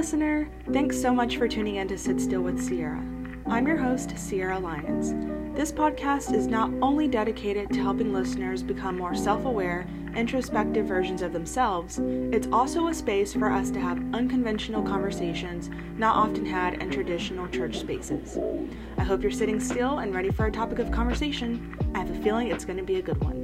listener. Thanks so much for tuning in to Sit Still with Sierra. I'm your host, Sierra Lyons. This podcast is not only dedicated to helping listeners become more self aware, introspective versions of themselves, it's also a space for us to have unconventional conversations not often had in traditional church spaces. I hope you're sitting still and ready for a topic of conversation. I have a feeling it's going to be a good one.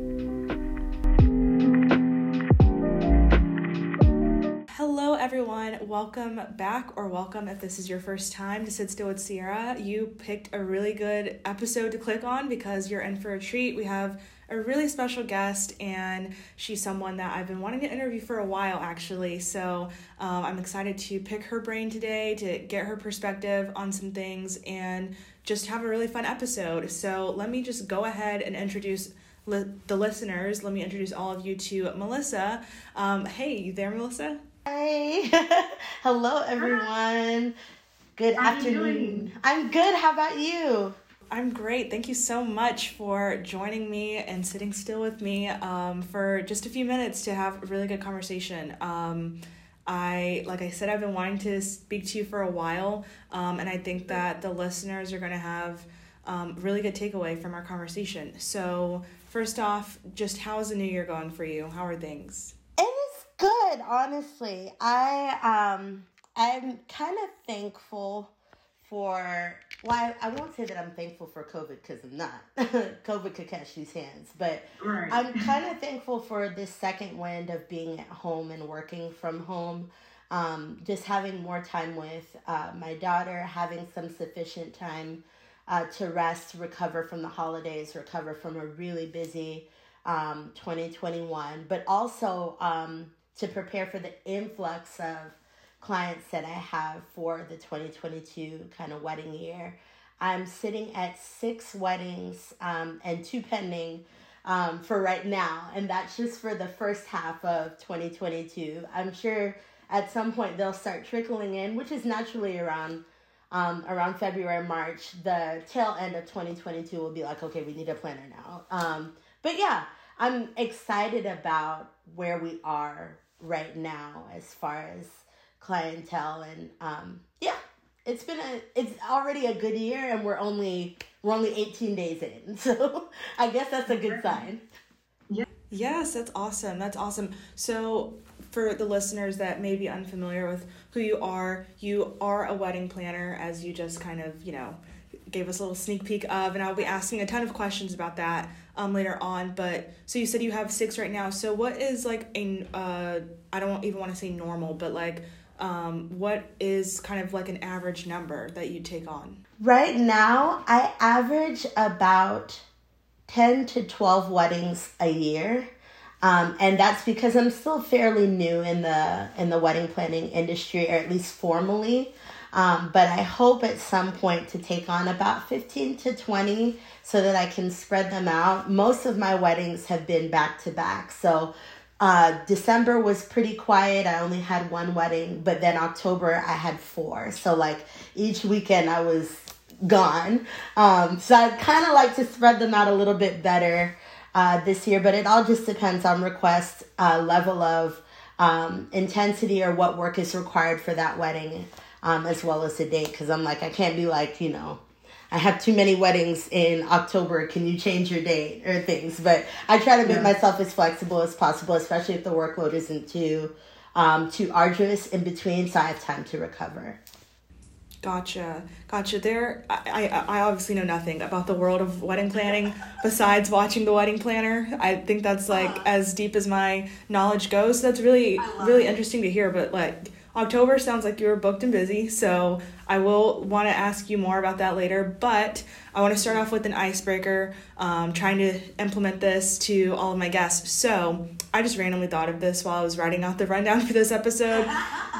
Welcome back, or welcome if this is your first time to Sit Still with Sierra. You picked a really good episode to click on because you're in for a treat. We have a really special guest, and she's someone that I've been wanting to interview for a while, actually. So um, I'm excited to pick her brain today to get her perspective on some things and just have a really fun episode. So let me just go ahead and introduce li- the listeners. Let me introduce all of you to Melissa. Um, hey, you there, Melissa? Hi. Hello, everyone. Good How you afternoon. doing? I'm good. How about you? I'm great. Thank you so much for joining me and sitting still with me um, for just a few minutes to have a really good conversation. Um, I, like I said, I've been wanting to speak to you for a while, um, and I think that the listeners are going to have um, really good takeaway from our conversation. So, first off, just how's the new year going for you? How are things? It is good, honestly. I um I'm kind of thankful for well, I, I won't say that I'm thankful for COVID because I'm not. COVID could catch these hands, but Right. I'm kind of thankful for this second wind of being at home and working from home. Um, just having more time with uh, my daughter, having some sufficient time uh, to rest, recover from the holidays, recover from a really busy um, 2021, but also um, to prepare for the influx of clients that I have for the 2022 kind of wedding year. I'm sitting at six weddings um, and two pending um, for right now, and that's just for the first half of 2022. I'm sure at some point they'll start trickling in, which is naturally around um, around February, March. The tail end of 2022 will be like, okay, we need a planner now. Um, but yeah, I'm excited about where we are right now as far as clientele and um, yeah, it's been a it's already a good year and we're only we're only 18 days in. So I guess that's a good sign. yeah. Yes, that's awesome. That's awesome. So, for the listeners that may be unfamiliar with who you are, you are a wedding planner, as you just kind of, you know, gave us a little sneak peek of, and I'll be asking a ton of questions about that um, later on. But so you said you have six right now. So, what is like a, uh, I don't even want to say normal, but like, um, what is kind of like an average number that you take on? Right now, I average about 10 to 12 weddings a year. Um, and that's because I'm still fairly new in the in the wedding planning industry, or at least formally. Um, but I hope at some point to take on about 15 to 20 so that I can spread them out. Most of my weddings have been back to back. So uh, December was pretty quiet. I only had one wedding, but then October I had four. So like each weekend I was gone. Um, so I'd kind of like to spread them out a little bit better uh, this year, but it all just depends on request, uh, level of um, intensity, or what work is required for that wedding, um, as well as the date. Because I'm like, I can't be like, you know, I have too many weddings in October. Can you change your date or things? But I try to make Yeah. myself as flexible as possible, especially if the workload isn't too um, too arduous in between, so I have time to recover. Gotcha, gotcha. There, I, I, I obviously know nothing about the world of wedding planning besides watching the wedding planner. I think that's like as deep as my knowledge goes. That's really, really interesting to hear. But like October sounds like you were booked and busy, so I will want to ask you more about that later. But I want to start off with an icebreaker, um, trying to implement this to all of my guests. So I just randomly thought of this while I was writing out the rundown for this episode.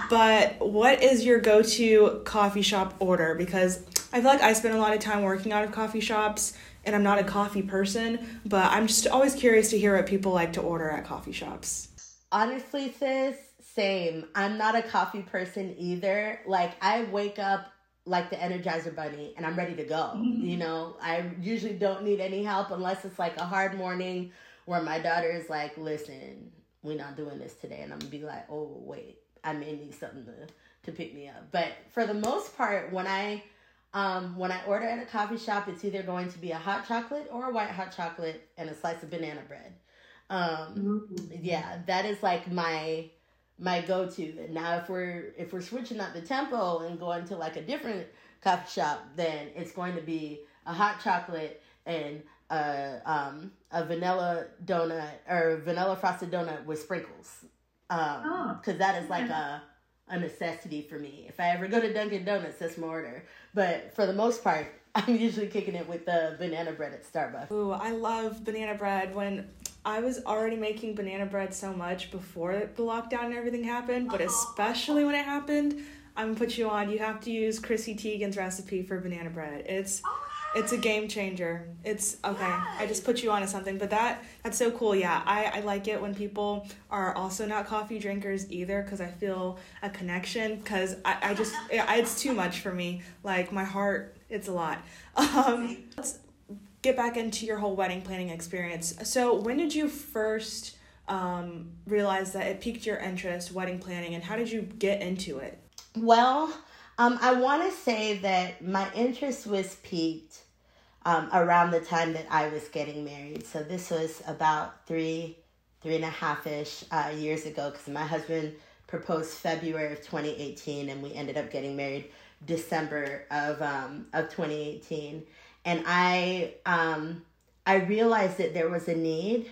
But what is your go to coffee shop order? Because I feel like I spend a lot of time working out of coffee shops and I'm not a coffee person, but I'm just always curious to hear what people like to order at coffee shops. Honestly, sis, same. I'm not a coffee person either. Like, I wake up like the Energizer Bunny and I'm ready to go. You know, I usually don't need any help unless it's like a hard morning where my daughter is like, listen, we're not doing this today. And I'm gonna be like, oh, wait. I may need something to to pick me up. But for the most part, when I um, when I order at a coffee shop, it's either going to be a hot chocolate or a white hot chocolate and a slice of banana bread. Um, mm-hmm. Yeah, that is like my my go to. Now, if we're if we're switching up the tempo and going to like a different coffee shop, then it's going to be a hot chocolate and a um, a vanilla donut or vanilla frosted donut with sprinkles. Um, because oh. that is like a a necessity for me. If I ever go to Dunkin' Donuts, that's my order. But for the most part, I'm usually kicking it with the banana bread at Starbucks. Ooh, I love banana bread. When I was already making banana bread so much before the lockdown and everything happened, but especially when it happened, I'm gonna put you on. You have to use Chrissy Teigen's recipe for banana bread. It's it's a game changer. It's okay. I just put you on to something, but that that's so cool. Yeah, I I like it when people are also not coffee drinkers either because I feel a connection. Because I I just it's too much for me. Like my heart, it's a lot. Um, let's get back into your whole wedding planning experience. So when did you first um, realize that it piqued your interest, wedding planning, and how did you get into it? Well, um, I want to say that my interest was piqued um, around the time that I was getting married. So this was about three, three and a half ish uh, years ago because my husband proposed February of 2018 and we ended up getting married December of, um, of 2018. And I, um, I realized that there was a need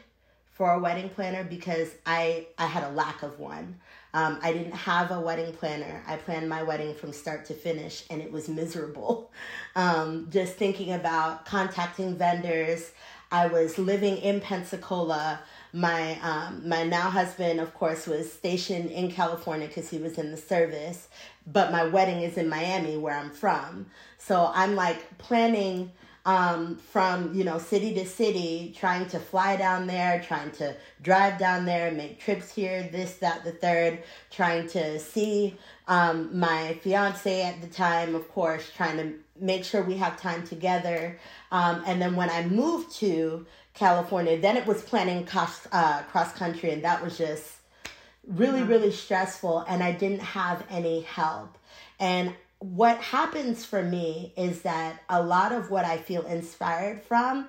for a wedding planner because I, I had a lack of one. Um, I didn't have a wedding planner. I planned my wedding from start to finish, and it was miserable. Um, just thinking about contacting vendors. I was living in Pensacola. My um, my now husband, of course, was stationed in California because he was in the service. But my wedding is in Miami, where I'm from. So I'm like planning um, from you know city to city, trying to fly down there, trying to drive down there, make trips here, this, that, the third, trying to see um, my fiance at the time, of course, trying to make sure we have time together. Um, and then when I moved to California, then it was planning cross uh, cross country, and that was just really really stressful, and I didn't have any help. And what happens for me is that a lot of what I feel inspired from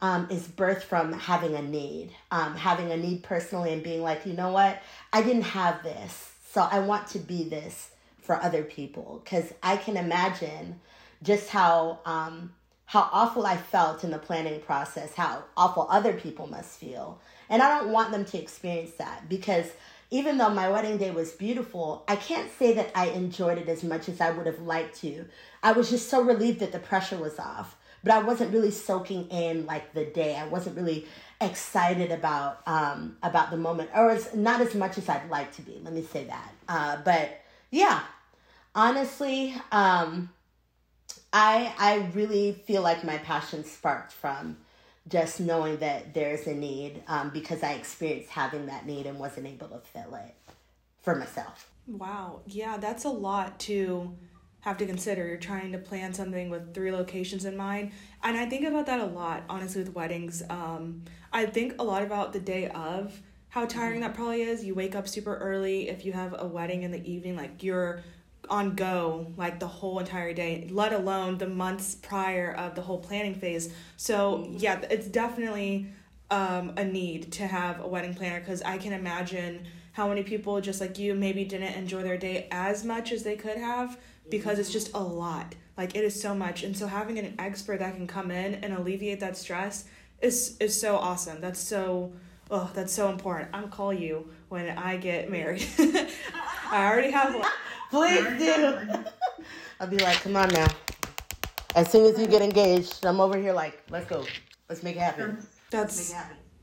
um, is birth from having a need, um, having a need personally, and being like, you know what, I didn't have this, so I want to be this for other people. Because I can imagine just how um, how awful I felt in the planning process, how awful other people must feel, and I don't want them to experience that because even though my wedding day was beautiful, I can't say that I enjoyed it as much as I would have liked to. I was just so relieved that the pressure was off, but I wasn't really soaking in like the day. I wasn't really excited about um, about the moment, or as not as much as I'd like to be. Let me say that. Uh, but yeah, honestly, um, I I really feel like my passion sparked from just knowing that there's a need um, because I experienced having that need and wasn't able to fill it for myself. Wow. Yeah, that's a lot to have to consider. You're trying to plan something with three locations in mind. And I think about that a lot, honestly, with weddings. Um, I think a lot about the day of how tiring mm-hmm. that probably is. You wake up super early. If you have a wedding in the evening, like you're on go like the whole entire day, let alone the months prior of the whole planning phase. So, yeah, it's definitely um, a need to have a wedding planner because I can imagine how many people, just like you, maybe didn't enjoy their day as much as they could have because it's just a lot. Like, it is so much. And so, having an expert that can come in and alleviate that stress is, is so awesome. That's so. Oh, that's so important. I'll call you when I get married. I already have one. Please do. I'll be like, come on now. As soon as you get engaged, I'm over here like, let's go. Let's make it happen. That's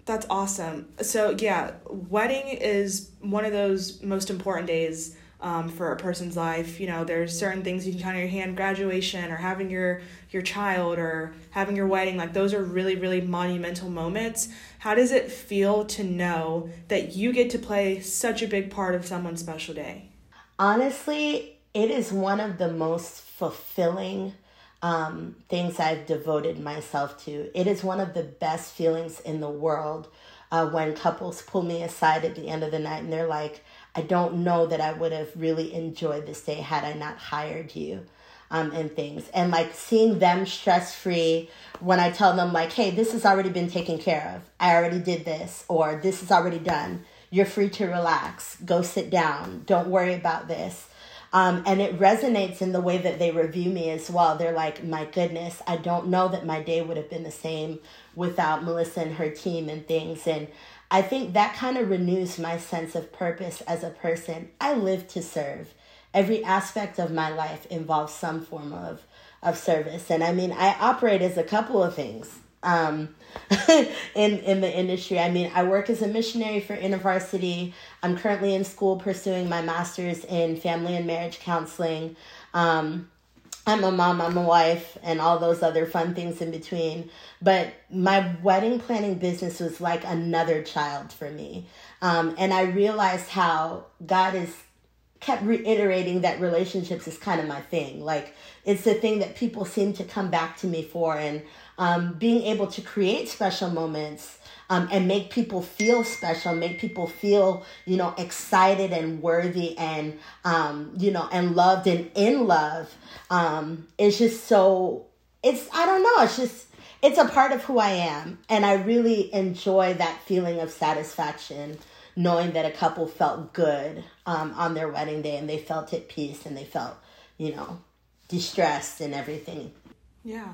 that's awesome. So yeah, wedding is one of those most important days um, for a person's life. You know, there's certain things you can count on your hand, graduation or having your your child or having your wedding. Like those are really really monumental moments. How does it feel to know that you get to play such a big part of someone's special day? Honestly, it is one of the most fulfilling um, things I've devoted myself to. It is one of the best feelings in the world uh, when couples pull me aside at the end of the night and they're like, I don't know that I would have really enjoyed this day had I not hired you. Um, and things and like seeing them stress free when I tell them like, hey, this has already been taken care of. I already did this, or this is already done. You're free to relax. Go sit down. Don't worry about this. Um, and it resonates in the way that they review me as well. They're like, my goodness, I don't know that my day would have been the same without Melissa and her team and things. And I think that kind of renews my sense of purpose as a person. I live to serve. Every aspect of my life involves some form of, of service. And I mean, I operate as a couple of things um, in in the industry. I mean, I work as a missionary for InterVarsity. I'm currently in school pursuing my master's in family and marriage counseling. Um, I'm a mom, I'm a wife, and all those other fun things in between. But my wedding planning business was like another child for me. Um, and I realized how God has kept reiterating that relationships is kind of my thing. Like, it's the thing that people seem to come back to me for. And um, being able to create special moments um, and make people feel special, make people feel, you know, excited and worthy and, um, you know, and loved and in love. Um, it's just so, it's, I don't know, it's just, it's a part of who I am. And I really enjoy that feeling of satisfaction knowing that a couple felt good um, on their wedding day and they felt at peace and they felt, you know, distressed and everything. Yeah.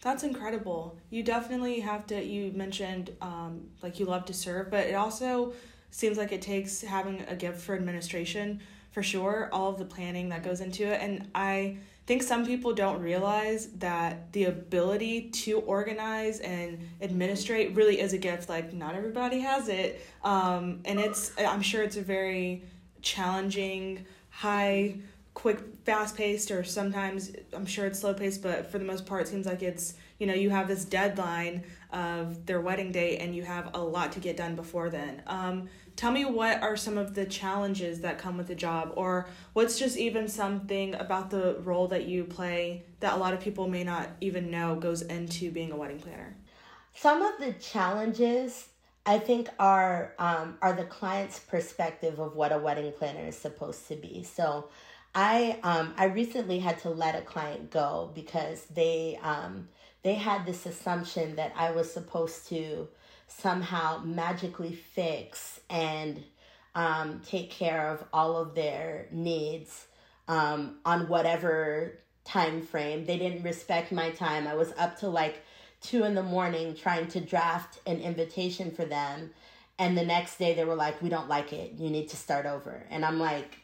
That's incredible. You definitely have to. You mentioned um, like you love to serve, but it also seems like it takes having a gift for administration for sure. All of the planning that goes into it, and I think some people don't realize that the ability to organize and administrate really is a gift. Like not everybody has it, um, and it's. I'm sure it's a very challenging, high quick fast paced or sometimes i'm sure it's slow paced but for the most part it seems like it's you know you have this deadline of their wedding date and you have a lot to get done before then um, tell me what are some of the challenges that come with the job or what's just even something about the role that you play that a lot of people may not even know goes into being a wedding planner some of the challenges I think are um, are the client's perspective of what a wedding planner is supposed to be. So I um I recently had to let a client go because they um they had this assumption that I was supposed to somehow magically fix and um, take care of all of their needs um, on whatever time frame. They didn't respect my time. I was up to like two in the morning trying to draft an invitation for them. And the next day they were like, we don't like it. You need to start over. And I'm like,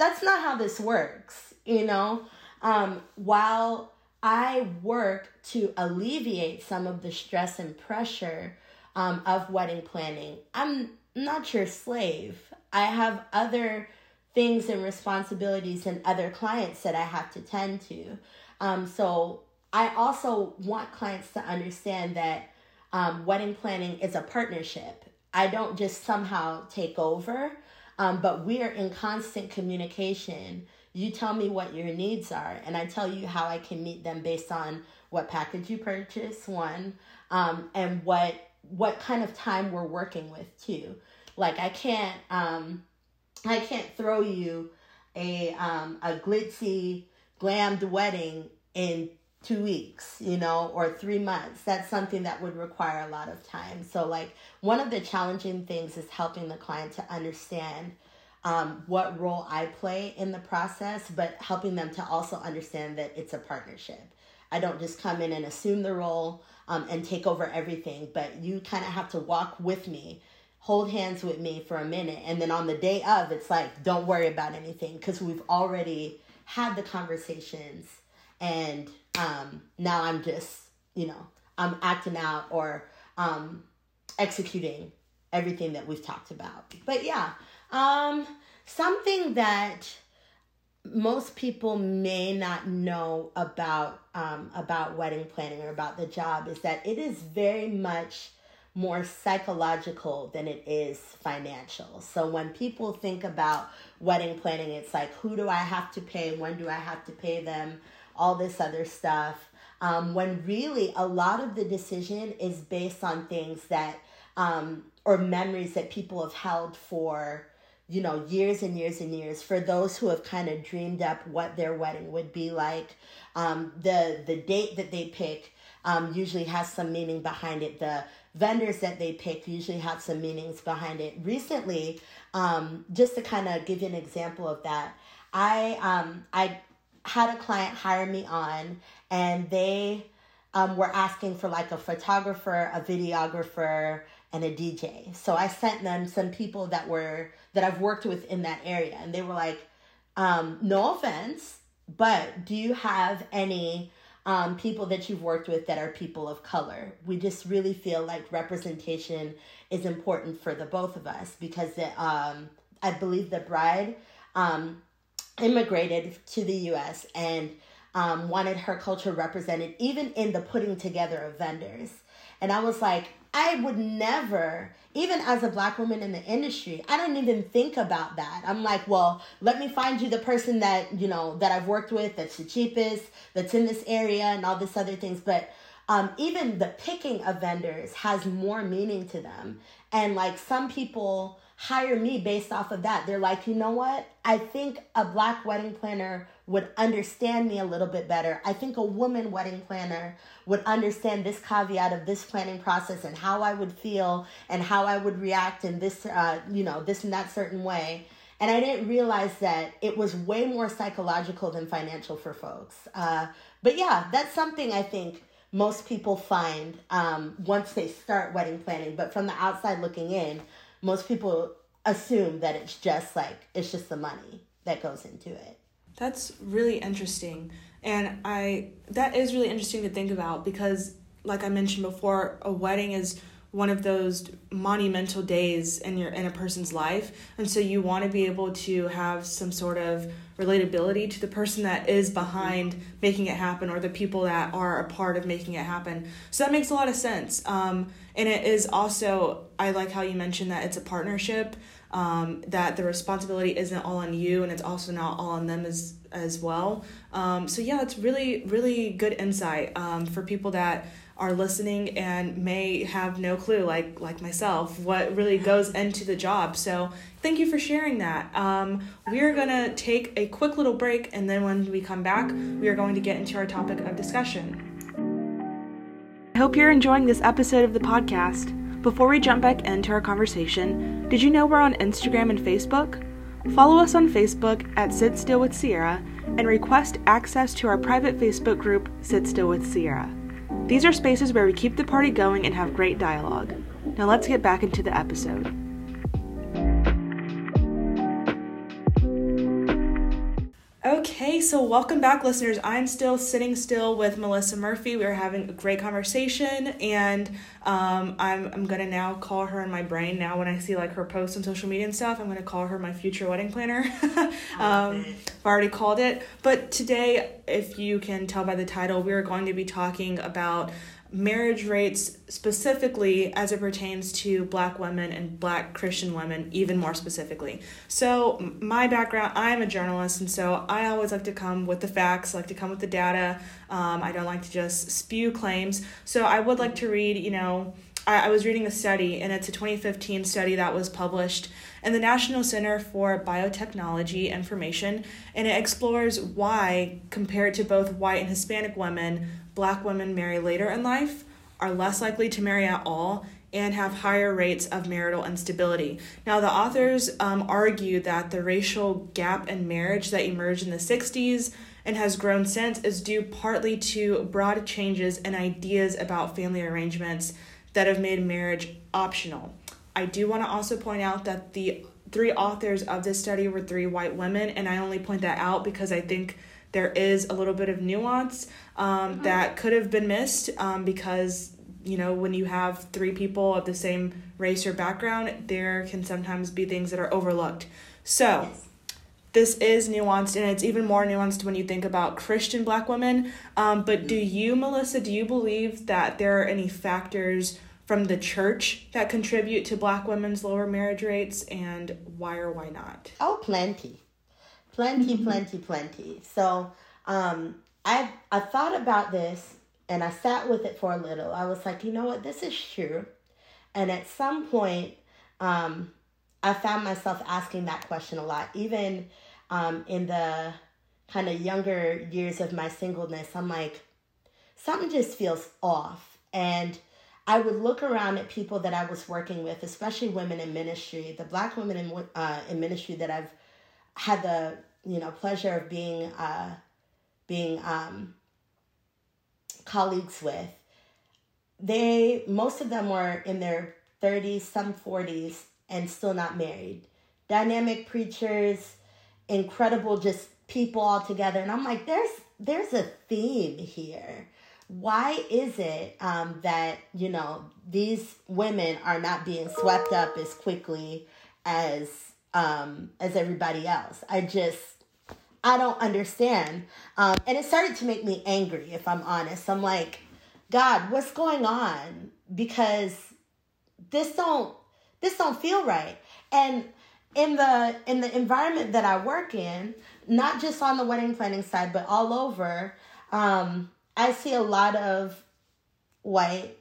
that's not how this works, you know? Um, while I work to alleviate some of the stress and pressure um, of wedding planning, I'm not your slave. I have other things and responsibilities and other clients that I have to tend to. Um, so I also want clients to understand that um, wedding planning is a partnership. I don't just somehow take over. Um, but we are in constant communication. You tell me what your needs are, and I tell you how I can meet them based on what package you purchase, one, um, and what what kind of time we're working with too. Like I can't um, I can't throw you a um, a glitzy glammed wedding in two weeks, you know, or three months. That's something that would require a lot of time. So, like, one of the challenging things is helping the client to understand um, what role I play in the process, but helping them to also understand that it's a partnership. I don't just come in and assume the role um, and take over everything, but you kind of have to walk with me, hold hands with me for a minute. And then on the day of, it's like, don't worry about anything because we've already had the conversations and um, now I'm just, you know, I'm acting out or um, executing everything that we've talked about. But yeah, um, something that most people may not know about um, about wedding planning or about the job is that it is very much more psychological than it is financial. So when people think about wedding planning, it's like who do I have to pay? When do I have to pay them? All this other stuff. Um, when really a lot of the decision is based on things that um, or memories that people have held for you know years and years and years for those who have kind of dreamed up what their wedding would be like um, the the date that they pick um, usually has some meaning behind it the vendors that they pick usually have some meanings behind it recently um, just to kind of give you an example of that i um, i had a client hire me on and they um, were asking for like a photographer a videographer and a DJ. So I sent them some people that were that I've worked with in that area, and they were like, um, "No offense, but do you have any um, people that you've worked with that are people of color? We just really feel like representation is important for the both of us because the, um, I believe the bride um, immigrated to the U.S. and um, wanted her culture represented, even in the putting together of vendors." And I was like, I would never, even as a black woman in the industry, I don't even think about that. I'm like, well, let me find you the person that, you know, that I've worked with that's the cheapest, that's in this area and all this other things. But um, even the picking of vendors has more meaning to them. And like some people hire me based off of that. They're like, you know what? I think a black wedding planner would understand me a little bit better. I think a woman wedding planner would understand this caveat of this planning process and how I would feel and how I would react in this, uh, you know, this and that certain way. And I didn't realize that it was way more psychological than financial for folks. Uh, but yeah, that's something I think most people find um, once they start wedding planning. But from the outside looking in, most people assume that it's just like, it's just the money that goes into it. That's really interesting. And I that is really interesting to think about because like I mentioned before, a wedding is one of those monumental days in your in a person's life. And so you want to be able to have some sort of relatability to the person that is behind making it happen or the people that are a part of making it happen. So that makes a lot of sense. Um, and it is also i like how you mentioned that it's a partnership um, that the responsibility isn't all on you and it's also not all on them as as well. Um, so yeah it's really really good insight um, for people that are listening and may have no clue like like myself what really goes into the job so thank you for sharing that um, we are going to take a quick little break and then when we come back we are going to get into our topic of discussion i hope you're enjoying this episode of the podcast before we jump back into our conversation, did you know we're on Instagram and Facebook? Follow us on Facebook at Sit Still with Sierra and request access to our private Facebook group, Sit Still with Sierra. These are spaces where we keep the party going and have great dialogue. Now let's get back into the episode. Okay, so welcome back, listeners. I'm still sitting still with Melissa Murphy. We are having a great conversation, and um, I'm I'm gonna now call her in my brain. Now, when I see like her posts on social media and stuff, I'm gonna call her my future wedding planner. um, I've already called it, but today, if you can tell by the title, we are going to be talking about marriage rates specifically as it pertains to black women and black christian women even more specifically. So my background i'm a journalist and so i always like to come with the facts like to come with the data. Um, i don't like to just spew claims. So i would like to read you know I, I was reading a study and it's a 2015 study that was published in the national center for biotechnology information and it explores why compared to both white and hispanic women black women marry later in life, are less likely to marry at all, and have higher rates of marital instability. Now, the authors um, argue that the racial gap in marriage that emerged in the 60s and has grown since is due partly to broad changes in ideas about family arrangements that have made marriage optional. I do want to also point out that the three authors of this study were three white women, and I only point that out because I think there is a little bit of nuance um, mm-hmm. that could have been missed um, because you know when you have three people of the same race or background there can sometimes be things that are overlooked so yes. this is nuanced and it's even more nuanced when you think about christian black women um, but do mm-hmm. you melissa do you believe that there are any factors from the church that contribute to black women's lower marriage rates and why or why not oh plenty plenty, mm-hmm. plenty, plenty. So um, I I thought about this and I sat with it for a little. I was like, you know what, this is true. And at some point, um, I found myself asking that question a lot, even um, in the kind of younger years of my singleness. I'm like, something just feels off. And I would look around at people that I was working with, especially women in ministry, the black women in, uh, in ministry that I've had the you know pleasure of being uh, being um, colleagues with. They most of them were in their 30s, some 40s, and still not married. Dynamic preachers, incredible just people all together. And I'm like, there's there's a theme here. Why is it um, that you know these women are not being swept up as quickly as um, as everybody else? I just I don't understand. Um, and it started to make me angry, if I'm honest. I'm like, God, what's going on? Because this don't this don't feel right. And in the in the environment that I work in, not just on the wedding planning side, but all over, um, I see a lot of white,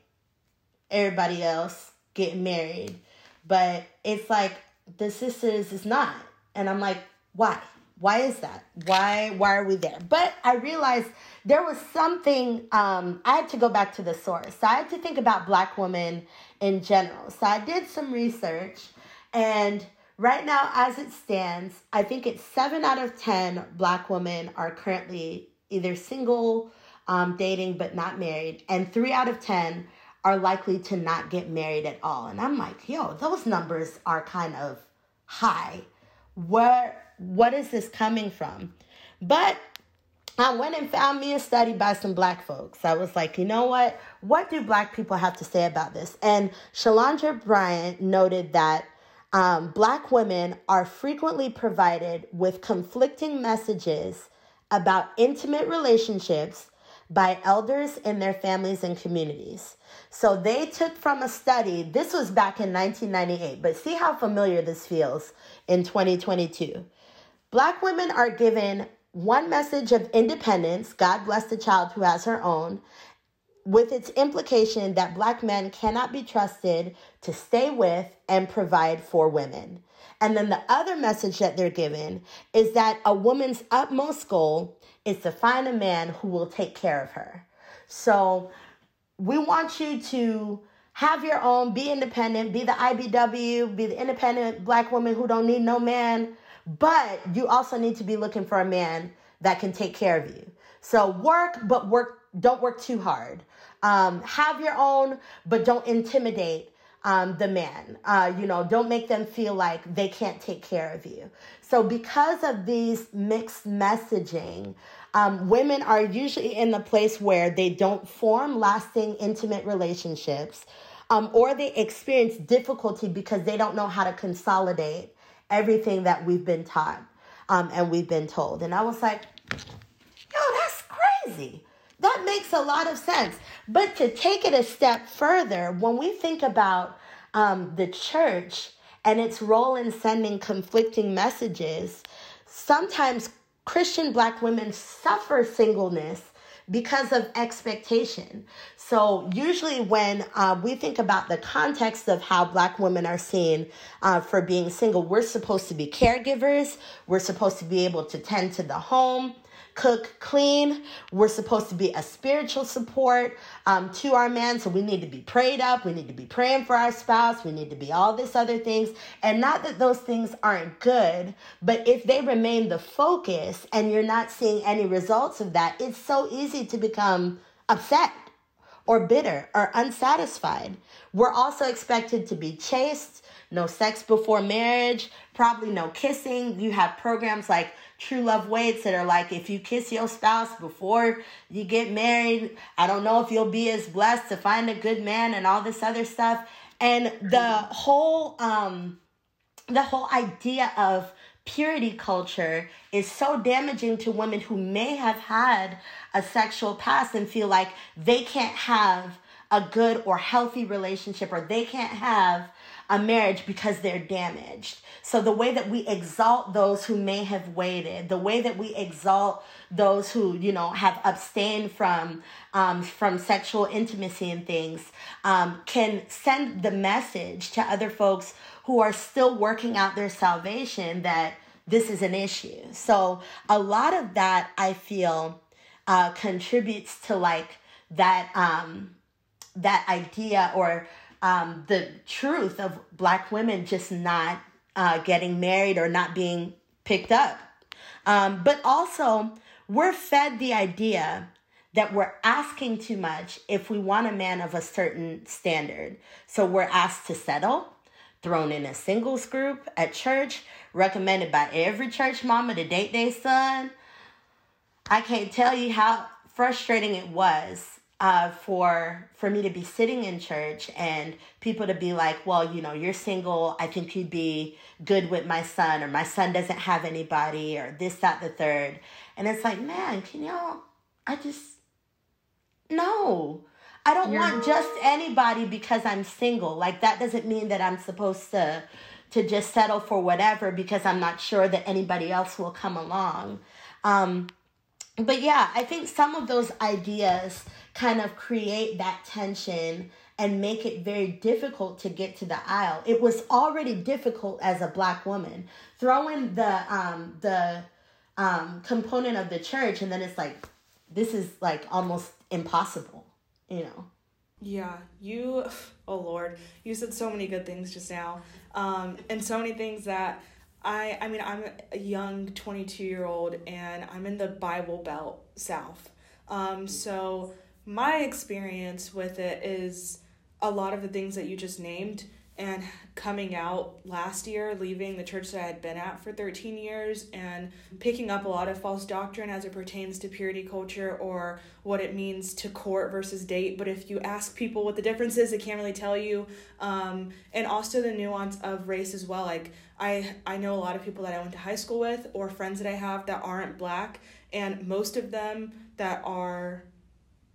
everybody else getting married, but it's like the sisters is not, and I'm like, why? Why is that? Why why are we there? But I realized there was something um, I had to go back to the source. So I had to think about black women in general. So I did some research and right now as it stands, I think it's 7 out of 10 black women are currently either single, um, dating but not married, and 3 out of 10 are likely to not get married at all. And I'm like, yo, those numbers are kind of high. Where what is this coming from? But I went and found me a study by some black folks. I was like, you know what? What do black people have to say about this? And Chalandra Bryant noted that um, black women are frequently provided with conflicting messages about intimate relationships by elders in their families and communities. So they took from a study, this was back in 1998, but see how familiar this feels in 2022. Black women are given one message of independence God bless the child who has her own, with its implication that black men cannot be trusted to stay with and provide for women. And then the other message that they're given is that a woman's utmost goal is to find a man who will take care of her. So we want you to have your own, be independent, be the IBW, be the independent black woman who don't need no man but you also need to be looking for a man that can take care of you. So work, but work, don't work too hard. Um, have your own, but don't intimidate um, the man. Uh, you know, don't make them feel like they can't take care of you. So, because of these mixed messaging, um, women are usually in the place where they don't form lasting, intimate relationships, um, or they experience difficulty because they don't know how to consolidate everything that we've been taught um, and we've been told. And I was like, yo, that's crazy. That makes a lot of sense. But to take it a step further, when we think about um, the church and its role in sending conflicting messages, sometimes Christian black women suffer singleness because of expectation. So, usually, when uh, we think about the context of how Black women are seen uh, for being single, we're supposed to be caregivers, we're supposed to be able to tend to the home cook, clean. We're supposed to be a spiritual support um, to our man. So we need to be prayed up. We need to be praying for our spouse. We need to be all this other things. And not that those things aren't good, but if they remain the focus and you're not seeing any results of that, it's so easy to become upset or bitter or unsatisfied. We're also expected to be chaste, no sex before marriage, probably no kissing. You have programs like True Love Waits that are like, if you kiss your spouse before you get married, I don't know if you'll be as blessed to find a good man and all this other stuff. And the whole, um, the whole idea of purity culture is so damaging to women who may have had a sexual past and feel like they can't have a good or healthy relationship or they can't have a marriage because they're damaged. So the way that we exalt those who may have waited, the way that we exalt those who you know have abstained from um, from sexual intimacy and things, um, can send the message to other folks who are still working out their salvation that this is an issue. So a lot of that I feel uh, contributes to like that um, that idea or um, the truth of black women just not uh, getting married or not being picked up. Um, but also, we're fed the idea that we're asking too much if we want a man of a certain standard. So we're asked to settle, thrown in a singles group at church, recommended by every church mama to date their son. I can't tell you how frustrating it was uh, for for me to be sitting in church and people to be like, well, you know, you're single. I think you'd be good with my son, or my son doesn't have anybody, or this, that, the third. And it's like, man, can y'all? I just no. I don't yeah. want just anybody because I'm single. Like that doesn't mean that I'm supposed to to just settle for whatever because I'm not sure that anybody else will come along. Um, but yeah, I think some of those ideas kind of create that tension and make it very difficult to get to the aisle. It was already difficult as a black woman. Throwing the um the um component of the church and then it's like this is like almost impossible, you know. Yeah, you oh lord, you said so many good things just now. Um and so many things that I I mean I'm a young 22 year old and I'm in the Bible Belt South. Um so my experience with it is a lot of the things that you just named and coming out last year, leaving the church that I had been at for 13 years and picking up a lot of false doctrine as it pertains to purity culture or what it means to court versus date. But if you ask people what the difference is, they can't really tell you. Um, and also the nuance of race as well. Like, I, I know a lot of people that I went to high school with or friends that I have that aren't black, and most of them that are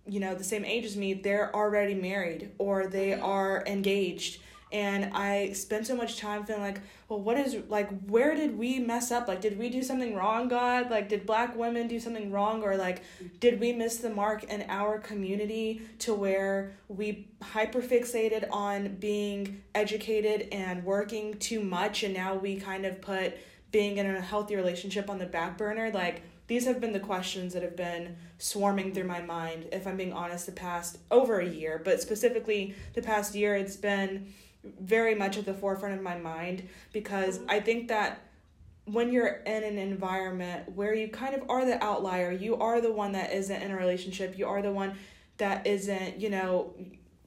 you know the same age as me they're already married or they are engaged and i spent so much time feeling like well what is like where did we mess up? Like did we do something wrong god? Like did black women do something wrong? Or like did we miss the mark in our community to where we hyperfixated on being educated and working too much? And now we kind of put being in a healthy relationship on the back burner? Like these have been the questions that have been swarming through my mind, if I'm being honest, the past over a year, but specifically the past year, it's been very much at the forefront of my mind because I think that when you're in an environment where you kind of are the outlier, you are the one that isn't in a relationship, you are the one that isn't, you know,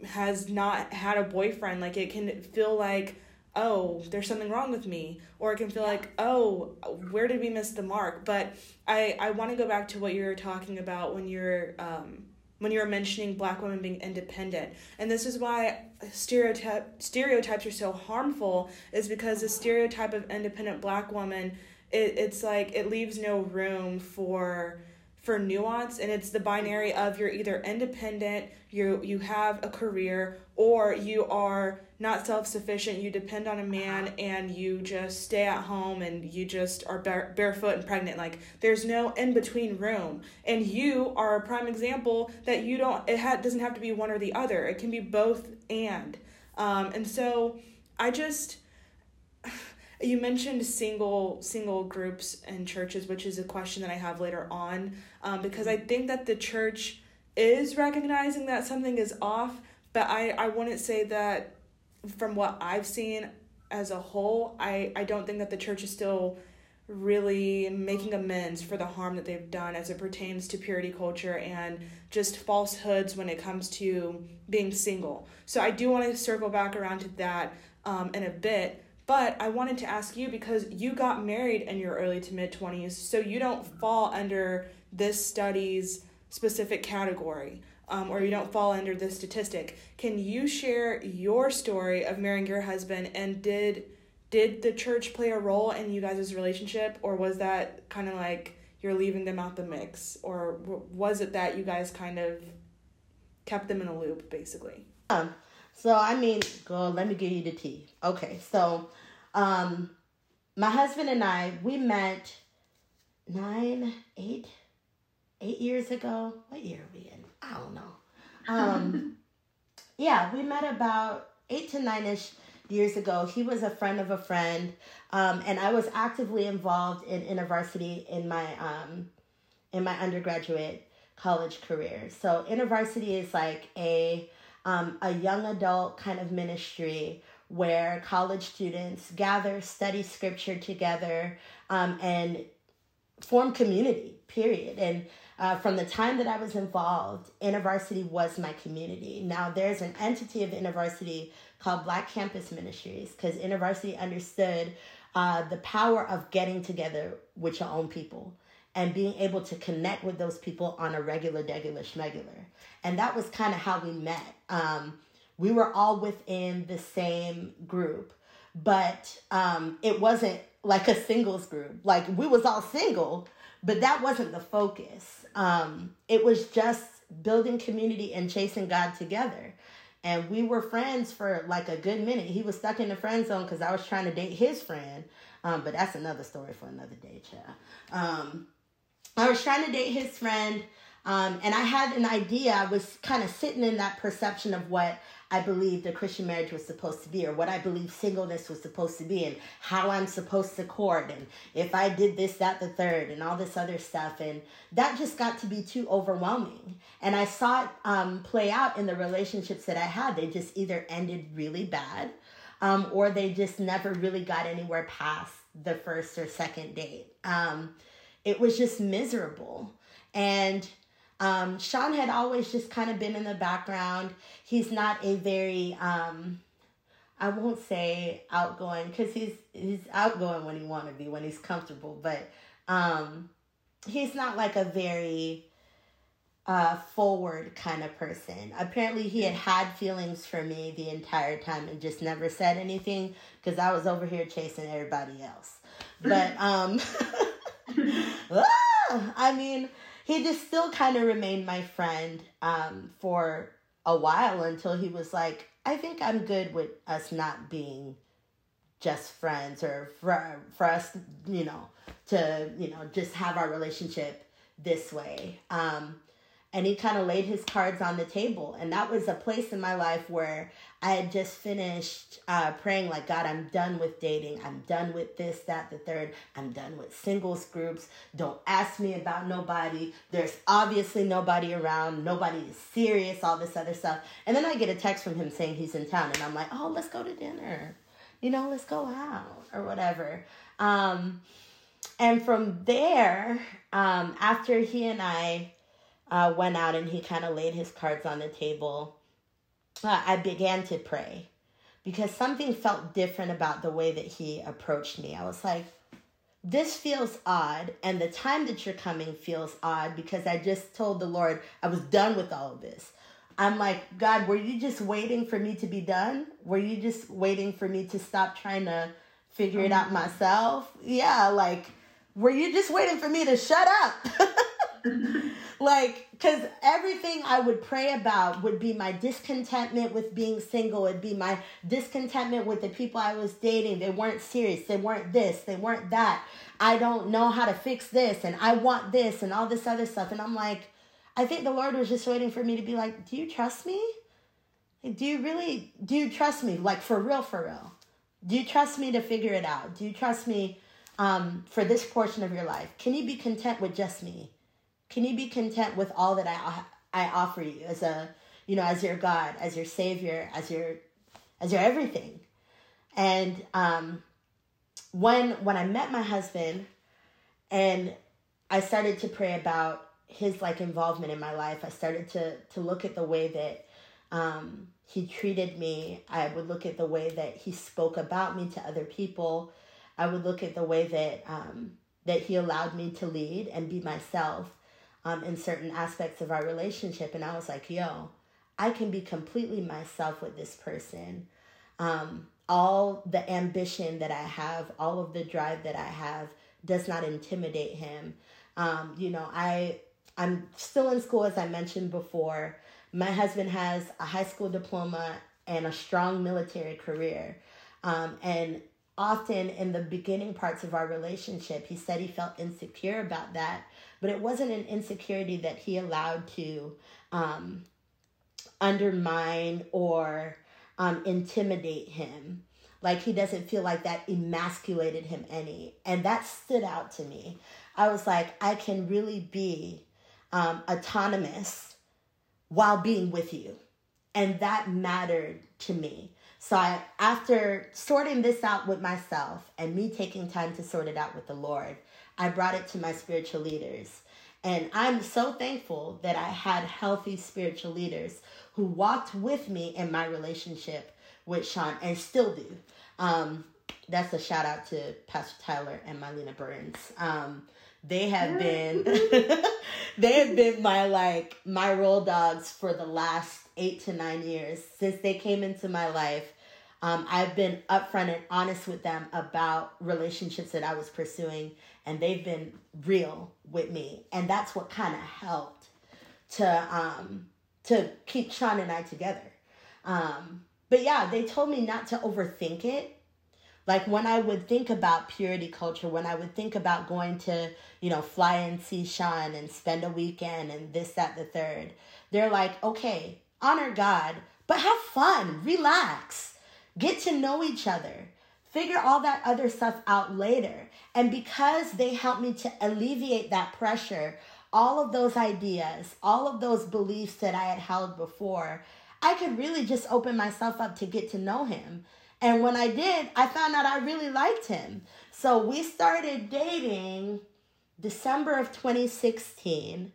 has not had a boyfriend, like it can feel like oh, there's something wrong with me. Or it can feel like, oh, where did we miss the mark? But I, I want to go back to what you were talking about when you're um, when you were mentioning black women being independent. And this is why stereotype stereotypes are so harmful, is because the stereotype of independent black woman, it, it's like it leaves no room for for nuance and it's the binary of you're either independent you you have a career or you are not self-sufficient you depend on a man and you just stay at home and you just are bare, barefoot and pregnant. Like there's no in between room. And you are a prime example that you don't it ha- doesn't have to be one or the other. It can be both and. Um, and so i just you mentioned single single groups and churches which is a question that i have later on um, because i think that the church is recognizing that something is off but i i wouldn't say that from what i've seen as a whole i i don't think that the church is still really making amends for the harm that they've done as it pertains to purity culture and just falsehoods when it comes to being single. So i do want to circle back around to that um, in a bit but I wanted to ask you because you got married in your early to mid 20s, so you don't fall under this study's specific category. Um, or you don't fall under this statistic. Can you share your story of marrying your husband and did did the church play a role in you guys' relationship or was that kind of like you're leaving them out the mix or was it that you guys kind of kept them in a loop basically? Um, So I mean, go. Let me give you the tea. Okay, so um, my husband and I we met nine, eight, eight years ago. What year are we in? I don't know. Um, yeah, we met about eight to nine ish years ago. He was a friend of a friend, um, and I was actively involved in InterVarsity in my um, in my undergraduate college career. So InterVarsity is like a um, a young adult kind of ministry where college students gather, study scripture together, um, and form community. Period. And uh, from the time that I was involved, InterVarsity was my community. Now there's an entity of InterVarsity called Black Campus Ministries because InterVarsity understood uh, the power of getting together with your own people and being able to connect with those people on a regular, regular, schmegular. And that was kind of how we met. Um, we were all within the same group, but um, it wasn't like a singles group. Like we was all single, but that wasn't the focus. Um, it was just building community and chasing God together. And we were friends for like a good minute. He was stuck in the friend zone because I was trying to date his friend. Um, but that's another story for another day, child. Um, I was trying to date his friend. Um, and I had an idea. I was kind of sitting in that perception of what I believed a Christian marriage was supposed to be, or what I believed singleness was supposed to be, and how I'm supposed to court, and if I did this, that, the third, and all this other stuff. And that just got to be too overwhelming. And I saw it um, play out in the relationships that I had. They just either ended really bad, um, or they just never really got anywhere past the first or second date. Um, it was just miserable. And um, Sean had always just kind of been in the background. He's not a very, um, I won't say outgoing because he's he's outgoing when he want to be when he's comfortable, but um, he's not like a very uh, forward kind of person. Apparently, he had had feelings for me the entire time and just never said anything because I was over here chasing everybody else. But um, ah, I mean he just still kind of remained my friend um, for a while until he was like, I think I'm good with us not being just friends or for, for us, you know, to, you know, just have our relationship this way. Um, and he kind of laid his cards on the table. And that was a place in my life where i had just finished uh, praying like god i'm done with dating. I'm done with this that the third. I'm done with singles groups. Don't ask me about nobody. There's obviously nobody around. Nobody is serious all this other stuff. And then i get a text from him saying he's in town and i'm like oh let's go to dinner. You know let's go out or whatever. Um, and from there um, after he and i uh, went out and he kind of laid his cards on the table, uh, I began to pray because something felt different about the way that he approached me. I was like, this feels odd, and the time that you're coming feels odd because I just told the Lord I was done with all of this. I'm like, God, were you just waiting for me to be done? Were you just waiting for me to stop trying to figure it out mm-hmm. myself? Yeah, like, were you just waiting for me to shut up? like because everything i would pray about would be my discontentment with being single. It'd be my discontentment with the people i was dating. They weren't serious. They weren't this. They weren't that. I don't know how to fix this and i want this and all this other stuff. And i'm like i think the lord was just waiting for me to be like do you trust me? Do you really do you trust me? Like for real for real. Do you trust me to figure it out? Do you trust me um, for this portion of your life? Can you be content with just me can you be content with all that I I offer you as a you know as your God, as your Savior, as your as your everything? And um, when when I met my husband, and I started to pray about his like involvement in my life, I started to to look at the way that um, he treated me. I would look at the way that he spoke about me to other people. I would look at the way that um, that he allowed me to lead and be myself um, in certain aspects of our relationship. And I was like, yo, I can be completely myself with this person. Um, all the ambition that I have, all of the drive that I have does not intimidate him. Um, you know, I I'm still in school as I mentioned before. My husband has a high school diploma and a strong military career. Um, and often in the beginning parts of our relationship, he said he felt insecure about that, but it wasn't an insecurity that he allowed to um, undermine or um, intimidate him. Like he doesn't feel like that emasculated him any. And that stood out to me. I was like, I can really be um, autonomous while being with you. And that mattered to me. So I, after sorting this out with myself and me taking time to sort it out with the Lord, I brought it to my spiritual leaders. And I'm so thankful that I had healthy spiritual leaders who walked with me in my relationship with Sean and still do. Um, that's a shout out to Pastor Tyler and Mylena Burns. Um, they have been they have been my like my roll dogs for the last eight to nine years since they came into my life. Um, I've been upfront and honest with them about relationships that I was pursuing, and they've been real with me, and that's what kind of helped to um, to keep Sean and I together. Um, but yeah, they told me not to overthink it. Like when I would think about purity culture, when I would think about going to, you know, fly and see Sean and spend a weekend and this, that, the third, they're like, okay, honor God, but have fun, relax, get to know each other, figure all that other stuff out later. And because they helped me to alleviate that pressure, all of those ideas, all of those beliefs that I had held before, I could really just open myself up to get to know him. And when I did, I found out I really liked him. So we started dating December of 2016.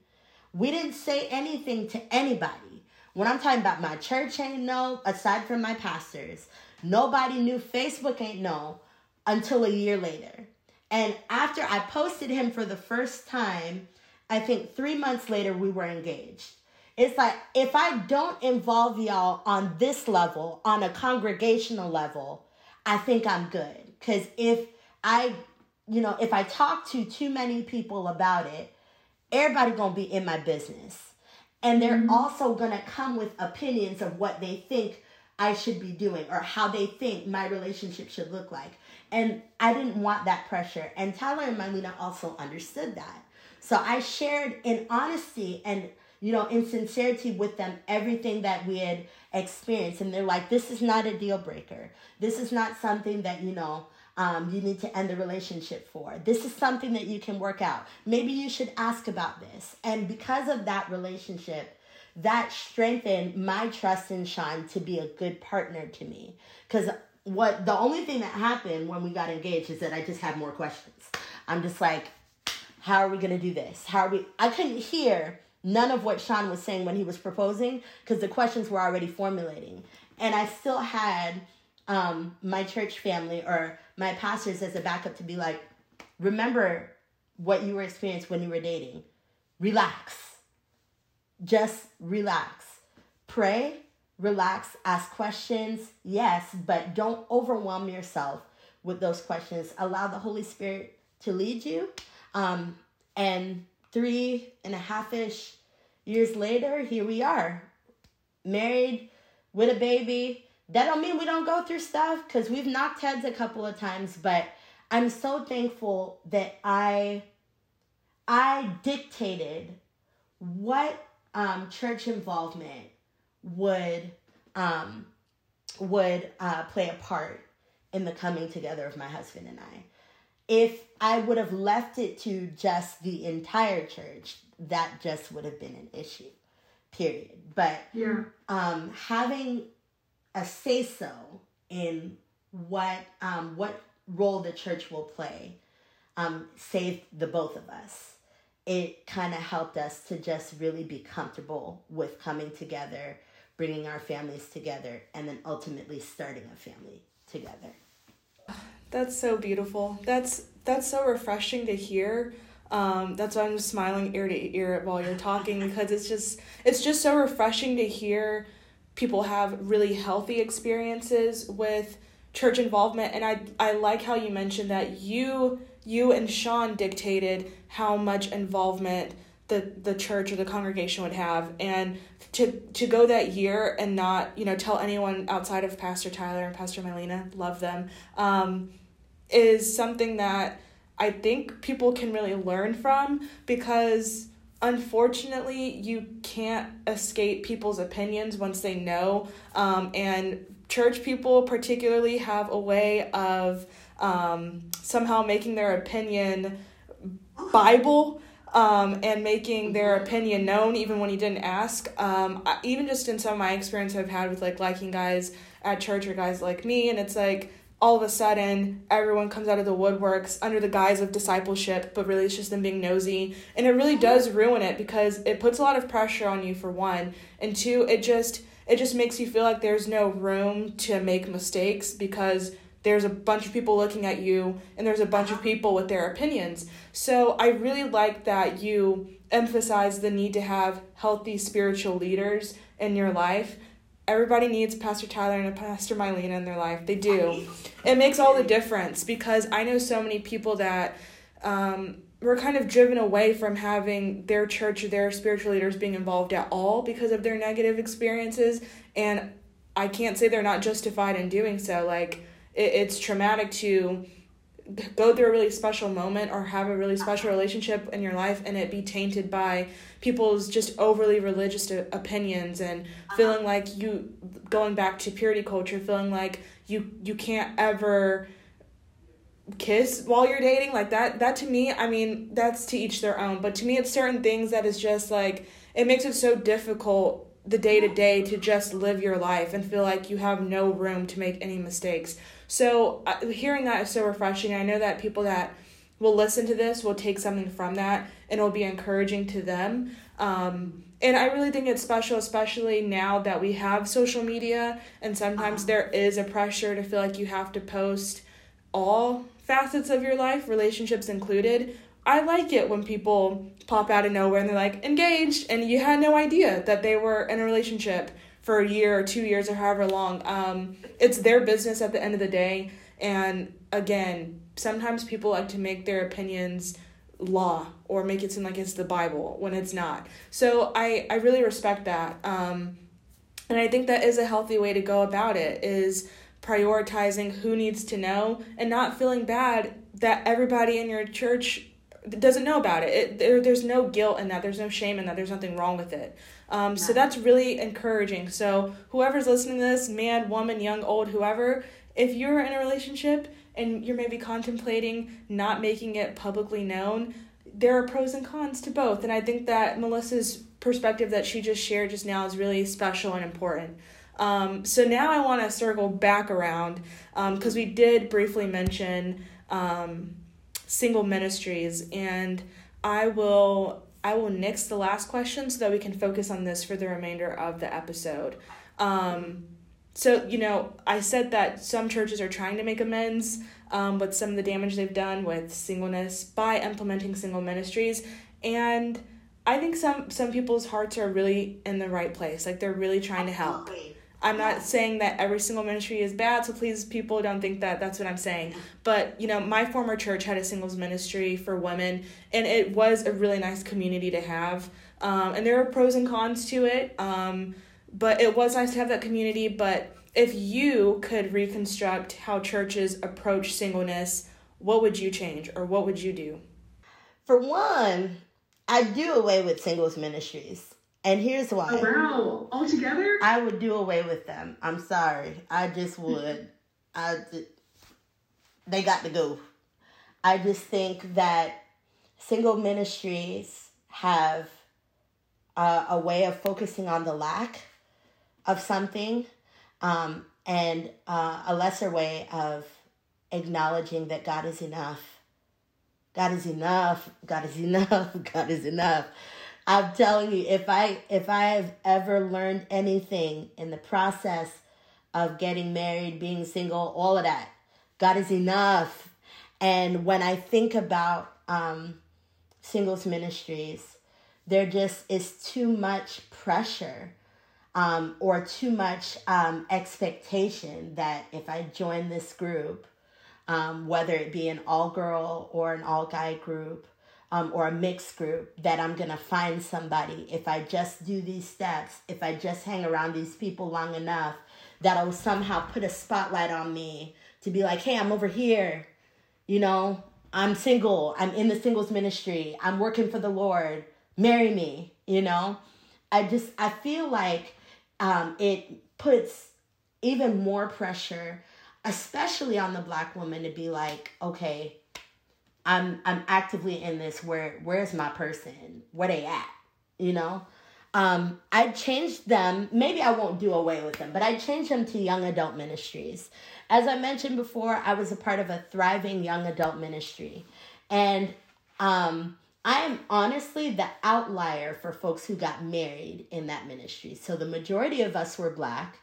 We didn't say anything to anybody. When I'm talking about my church ain't know, aside from my pastors, nobody knew Facebook ain't know until a year later. And after I posted him for the first time, I think three months later, we were engaged. It's like if I don't involve y'all on this level, on a congregational level, I think I'm good. Because if I, you know, if I talk to too many people about it, everybody gonna be in my business. And they're mm-hmm. also gonna come with opinions of what they think I should be doing or how they think my relationship should look like. And I didn't want that pressure. And Tyler and Mylena also understood that. So I shared in honesty and you know, in sincerity with them everything that we had experienced. And they're like, this is not a deal breaker. This is not something that, you know, um, you need to end the relationship for. This is something that you can work out. Maybe you should ask about this. And because of that relationship, that strengthened my trust in Sean to be a good partner to me. Because what the only thing that happened when we got engaged is that I just had more questions. I'm just like, how are we gonna do this? How are we? I couldn't hear none of what Sean was saying when he was proposing because the questions were already formulating. And I still had um, my church family or my pastors as a backup to be like, remember what you were experiencing when you were dating. Relax. Just relax. Pray, relax, ask questions, yes, but don't overwhelm yourself with those questions. Allow the Holy Spirit to lead you. Um, and three and a half ish years later, here we are, married with a baby. That don't mean we don't go through stuff because we've knocked heads a couple of times, but I'm so thankful that I I dictated what um, church involvement would um, would uh, play a part in the coming together of my husband and I if I would have left it to just the entire church, that just would have been an issue, period. But yeah. um, having a say so in what um, what role the church will play um, saved the both of us. It kind of helped us to just really be comfortable with coming together, bringing our families together, and then ultimately starting a family together. That's so beautiful. That's that's so refreshing to hear. Um, that's why I'm just smiling ear to ear while you're talking because it's just it's just so refreshing to hear people have really healthy experiences with church involvement and I I like how you mentioned that you you and Sean dictated how much involvement the the church or the congregation would have. And to to go that year and not you know tell anyone outside of pastor tyler and pastor mylena love them um, is something that i think people can really learn from because unfortunately you can't escape people's opinions once they know. Um, and church people particularly have a way of um, somehow making their opinion bible um, and making their opinion known even when he didn't ask. Um, I, even just in some of my experience I've had with like liking guys at church or guys like me, and it's like all of a sudden everyone comes out of the woodworks under the guise of discipleship, but really it's just them being nosy, and it really does ruin it because it puts a lot of pressure on you for one, and two, it just it just makes you feel like there's no room to make mistakes because there's a bunch of people looking at you and there's a bunch of people with their opinions. So I really like that you emphasize the need to have healthy spiritual leaders in your life. Everybody needs Pastor Tyler and Pastor Mylena in their life. They do. It makes all the difference because I know so many people that um, were kind of driven away from having their church or their spiritual leaders being involved at all because of their negative experiences. And I can't say they're not justified in doing so. Like, it, it's traumatic to go through a really special moment or have a really special relationship in your life and it be tainted by people's just overly religious opinions and uh-huh. feeling like you going back to purity culture feeling like you you can't ever kiss while you're dating like that that to me i mean that's to each their own but to me it's certain things that is just like it makes it so difficult the day to day to just live your life and feel like you have no room to make any mistakes so uh, hearing that is so refreshing. I know that people that will listen to this will take something from that and it'll be encouraging to them. Um, and I really think it's special, especially now that we have social media, and sometimes uh-huh. there is a pressure to feel like you have to post all facets of your life, relationships included. I like it when people pop out of nowhere and they're like engaged, and you had no idea that they were in a relationship for a year or two years or however long. Um, it's their business at the end of the day. And again, sometimes people like to make their opinions law or make it seem like it's the Bible when it's not. So I, I really respect that. Um, and I think that is a healthy way to go about it is prioritizing who needs to know and not feeling bad that everybody in your church doesn't know about it. it there, there's no guilt in that. There's no shame in that. There's nothing wrong with it. Um, so that's really encouraging. So whoever's listening to this, man, woman, young, old, whoever, if you're in a relationship and you're maybe contemplating not making it publicly known, there are pros and cons to both. And I think that Melissa's perspective that she just shared just now is really special and important. Um, so now I want to circle back around because um, we did briefly mention um, single ministries, and I will I will nix the last question so that we can focus on this for the remainder of the episode. Um, so, you know, I said that some churches are trying to make amends um, with some of the damage they've done with singleness by implementing single ministries. And I think some, some people's hearts are really in the right place. Like they're really trying to help. I'm not saying that every single ministry is bad, so please, people don't think that that's what I'm saying. But, you know, my former church had a singles ministry for women, and it was a really nice community to have. Um, and there are pros and cons to it, um, but it was nice to have that community. But if you could reconstruct how churches approach singleness, what would you change or what would you do? For one, I do away with singles ministries. And here's why. Oh, wow. All together? I would do away with them. I'm sorry. I just would. I, they got to go. I just think that single ministries have uh, a way of focusing on the lack of something um, and uh, a lesser way of acknowledging that God is enough. God is enough. God is enough. God is enough. I'm telling you, if I if I have ever learned anything in the process of getting married, being single, all of that, God is enough. And when I think about um, singles ministries, there just is too much pressure um, or too much um, expectation that if I join this group, um, whether it be an all girl or an all guy group, um, or a mixed group that I'm gonna find somebody. If I just do these steps, if I just hang around these people long enough, that'll somehow put a spotlight on me to be like, hey, I'm over here, you know, I'm single, I'm in the singles ministry, I'm working for the Lord, marry me, you know. I just I feel like um, it puts even more pressure, especially on the black woman, to be like, okay, I'm I'm actively in this. Where where's my person? Where they at? You know. Um, I changed them. Maybe I won't do away with them, but I changed them to young adult ministries. As I mentioned before, I was a part of a thriving young adult ministry, and um, I am honestly the outlier for folks who got married in that ministry. So the majority of us were black,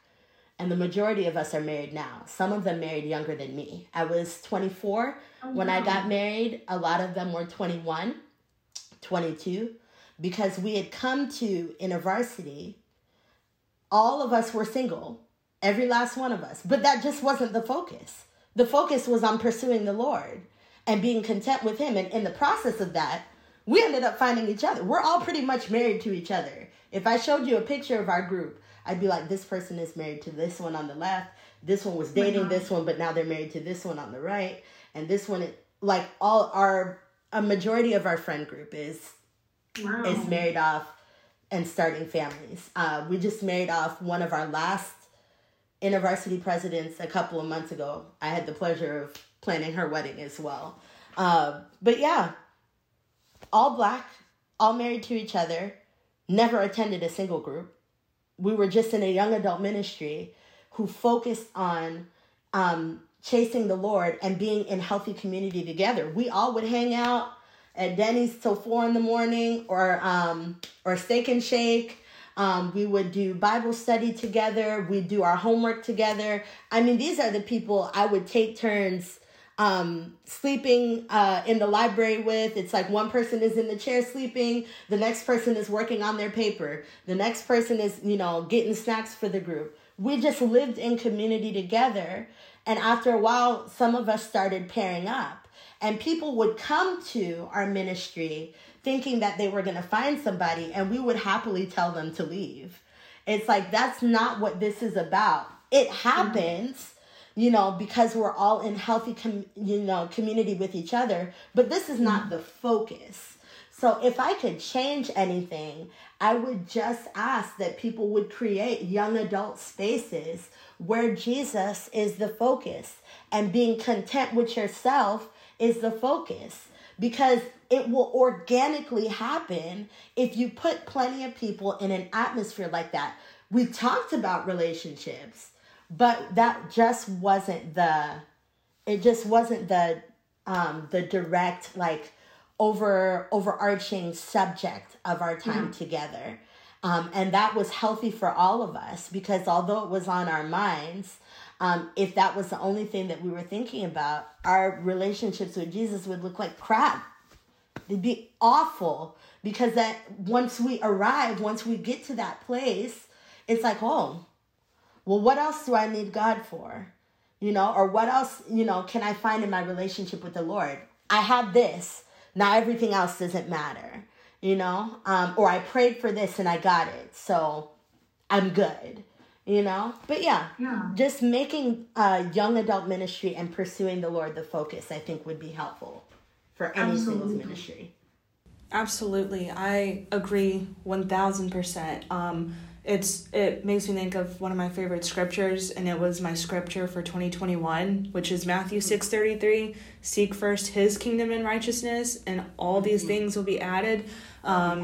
and the majority of us are married now. Some of them married younger than me. I was 24 oh, when wow. I got married. A lot of them were 21, 22, because we had come to InterVarsity. All of us were single, every last one of us. But that just wasn't the focus. The focus was on pursuing the Lord and being content with Him. And in the process of that, we ended up finding each other. We're all pretty much married to each other. If I showed you a picture of our group, I'd be like, this person is married to this one on the left. This one was dating this one, but now they're married to this one on the right. And this one, like all our, a majority of our friend group is wow. is married off and starting families. Uh, we just married off one of our last InterVarsity presidents a couple of months ago. I had the pleasure of planning her wedding as well. Uh, but yeah, all black, all married to each other, never attended a single group we were just in a young adult ministry who focused on um, chasing the Lord and being in healthy community together. We all would hang out at Denny's till four in the morning or um, or Steak and Shake. Um, we would do Bible study together. We'd do our homework together. I mean, these are the people I would take turns um, sleeping uh, in the library with. It's like one person is in the chair sleeping, the next person is working on their paper, the next person is, you know, getting snacks for the group. We just lived in community together. And after a while, some of us started pairing up. And people would come to our ministry thinking that they were going to find somebody, and we would happily tell them to leave. It's like, that's not what this is about. It happens. Mm-hmm you know, because we're all in healthy, com- you know, community with each other. But this is not the focus. So if I could change anything, I would just ask that people would create young adult spaces where Jesus is the focus and being content with yourself is the focus because it will organically happen if you put plenty of people in an atmosphere like that. We talked about relationships but that just wasn't the it just wasn't the um the direct like over overarching subject of our time mm-hmm. together um and that was healthy for all of us because although it was on our minds um, if that was the only thing that we were thinking about, our relationships with Jesus would look like crap. It'd be awful because that once we arrive, once we get to that place, it's like, oh, well, what else do I need God for? You know, or what else, you know, can I find in my relationship with the Lord? I have this. Now everything else doesn't matter, you know? Um, or I prayed for this and I got it. So I'm good, you know? But yeah, yeah. just making uh, young adult ministry and pursuing the Lord the focus, I think would be helpful for any Absolutely. singles ministry. Absolutely. I agree 1000%. Um, it's it makes me think of one of my favorite scriptures and it was my scripture for 2021 which is matthew 6.33 seek first his kingdom and righteousness and all these mm-hmm. things will be added. Um,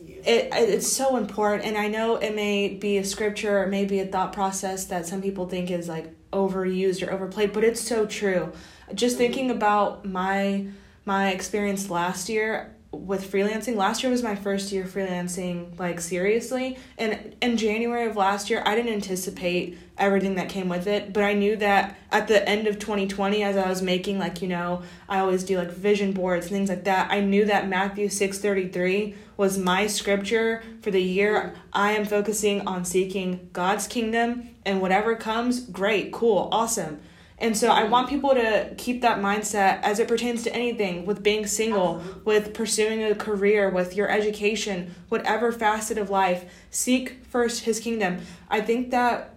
it, it's so important and i know it may be a scripture or maybe a thought process that some people think is like overused or overplayed but it's so true. Just thinking about my my experience last year with freelancing last year was my first year freelancing like seriously. And in january of last year i didn't anticipate everything that came with it but i knew that at the end of 2020 as i was making like you know i always do like vision boards things like that i knew that matthew 633 was my scripture for the year. I am focusing on seeking god's kingdom and whatever comes great cool awesome And so I want people to keep that mindset as it pertains to anything with being single, with pursuing a career, with your education, whatever facet of life. Seek first his kingdom. I think that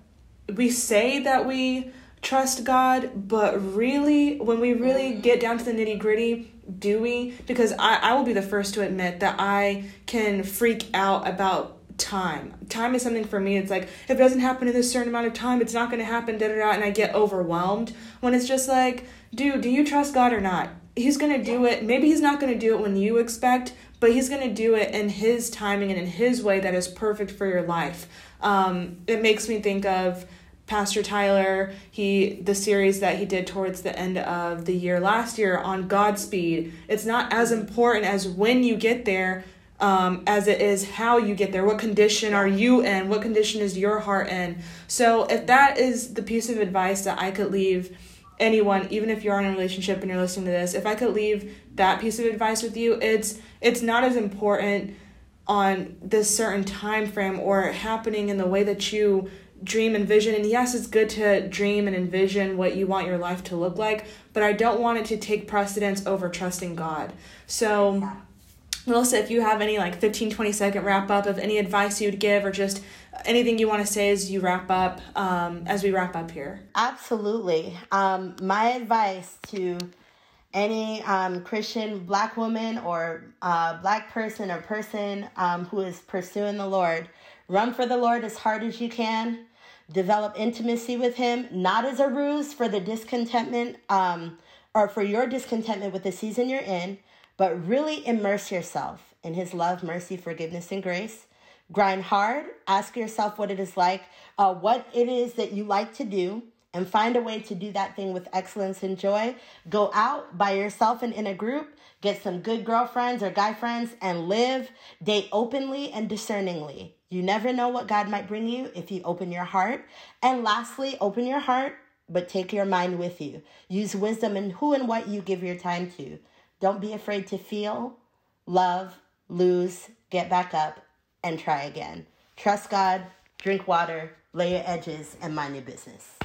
we say that we trust God, but really, when we really mm. get down to the nitty gritty, do we? Because I, I will be the first to admit that I can freak out about time. Time is something for me. It's like if it doesn't happen in this certain amount of time, it's not going to happen. Da da da, and I get overwhelmed when it's just like, dude, do you trust God or not? He's going to do it. Maybe he's not going to do it when you expect, but he's going to do it in his timing and in his way that is perfect for your life. Um, it makes me think of Pastor Tyler, he the series that he did towards the end of the year last year on Godspeed. It's not as important as when you get there um, as it is how you get there. What condition are you in? What condition is your heart in? So, if that is the piece of advice that I could leave anyone, even if you're in a relationship and you're listening to this, if I could leave that piece of advice with you, it's it's not as important on this certain time frame or happening in the way that you dream and vision and yes it's good to dream and envision what you want your life to look like but i don't want it to take precedence over trusting god so Melissa, if you have any like 15, 20 second wrap up of any advice you'd give or just anything you want to say as you wrap up, um, as we wrap up here. Absolutely. Um, my advice to any um, Christian black woman or uh, black person or person um, who is pursuing the Lord, run for the Lord as hard as you can. Develop intimacy with Him, not as a ruse for the discontentment um, or for your discontentment with the season you're in but really immerse yourself in His love, mercy, forgiveness, and grace. Grind hard. Ask yourself what it is like, uh, what it is that you like to do, and find a way to do that thing with excellence and joy. Go out by yourself and in a group. Get some good girlfriends or guy friends and live. Date openly and discerningly. You never know what God might bring you if you open your heart. And lastly, open your heart, but take your mind with you. Use wisdom in who and what you give your time to. Don't be afraid to feel, love, lose, get back up, and try again. Trust God, drink water, lay your edges, and mind your business.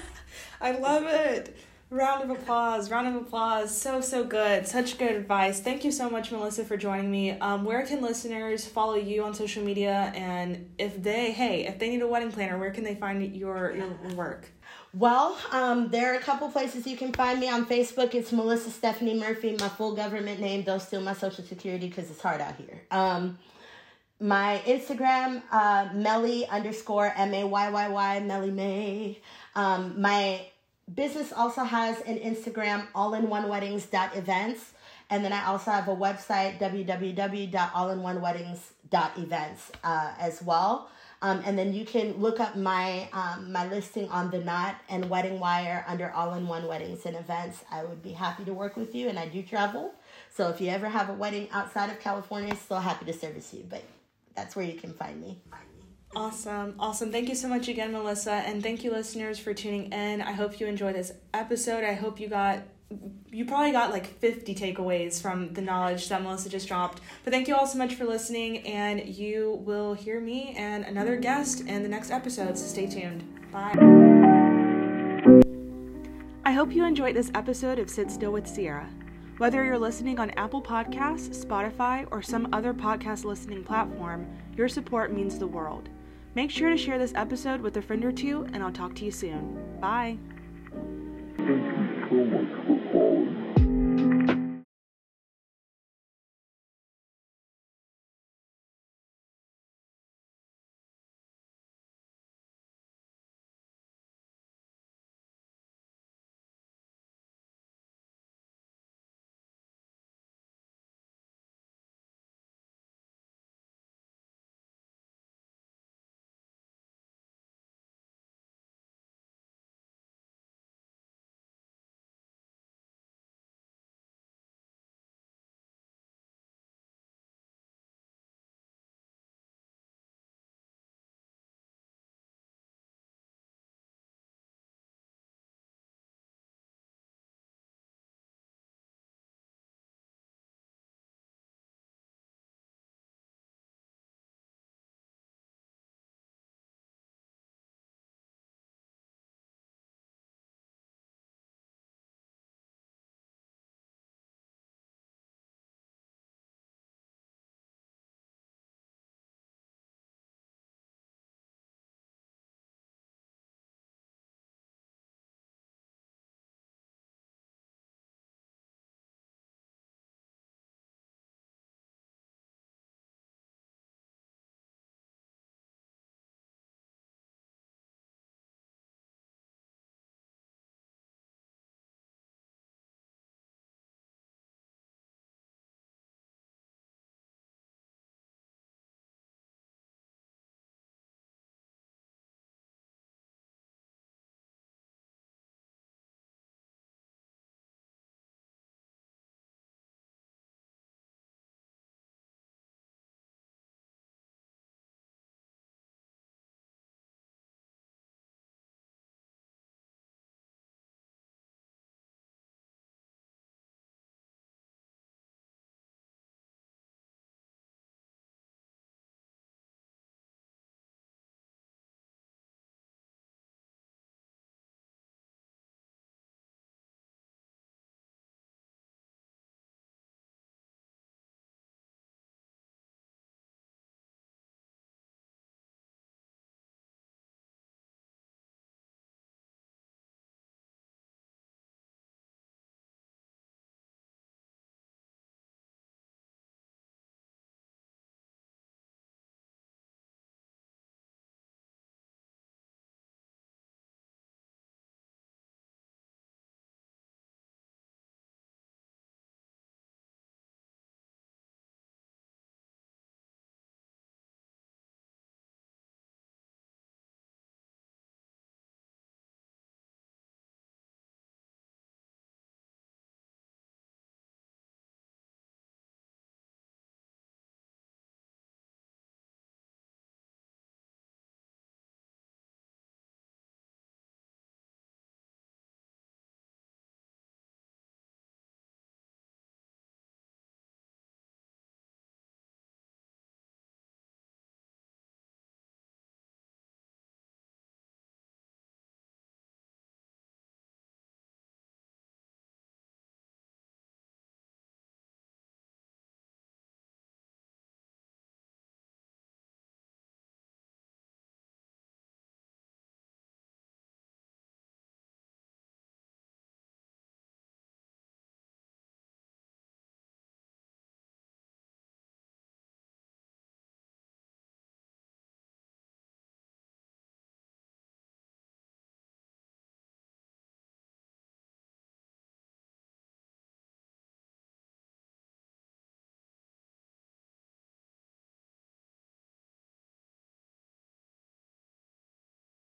I love it. Round of applause, round of applause. So, so good. Such good advice. Thank you so much, Melissa, for joining me. Um, where can listeners follow you on social media? And if they, hey, if they need a wedding planner, where can they find your, your work? Well, um, there are a couple places you can find me on Facebook. It's Melissa Stephanie Murphy, my full government name. Don't steal my social security because it's hard out here. Um, my Instagram, uh, Melly underscore M A Y Y Y, Melly May. Um, my business also has an Instagram, allinOneWeddings.events. And then I also have a website, www.allinOneWeddings.events uh, as well. Um, and then you can look up my um, my listing on the Knot and Wedding Wire under All in One Weddings and Events. I would be happy to work with you, and I do travel. So if you ever have a wedding outside of California, still happy to service you. But that's where you can find me. Awesome. Awesome. Thank you so much again, Melissa. And thank you, listeners, for tuning in. I hope you enjoyed this episode. I hope you got you probably got like 50 takeaways from the knowledge that Melissa just dropped. But thank you all so much for listening, and you will hear me and another guest in the next episode, so stay tuned. Bye. I hope you enjoyed this episode of Sit Still with Sierra. Whether you're listening on Apple Podcasts, Spotify, or some other podcast listening platform, your support means the world. Make sure to share this episode with a friend or two, and I'll talk to you soon. Bye so much for calling.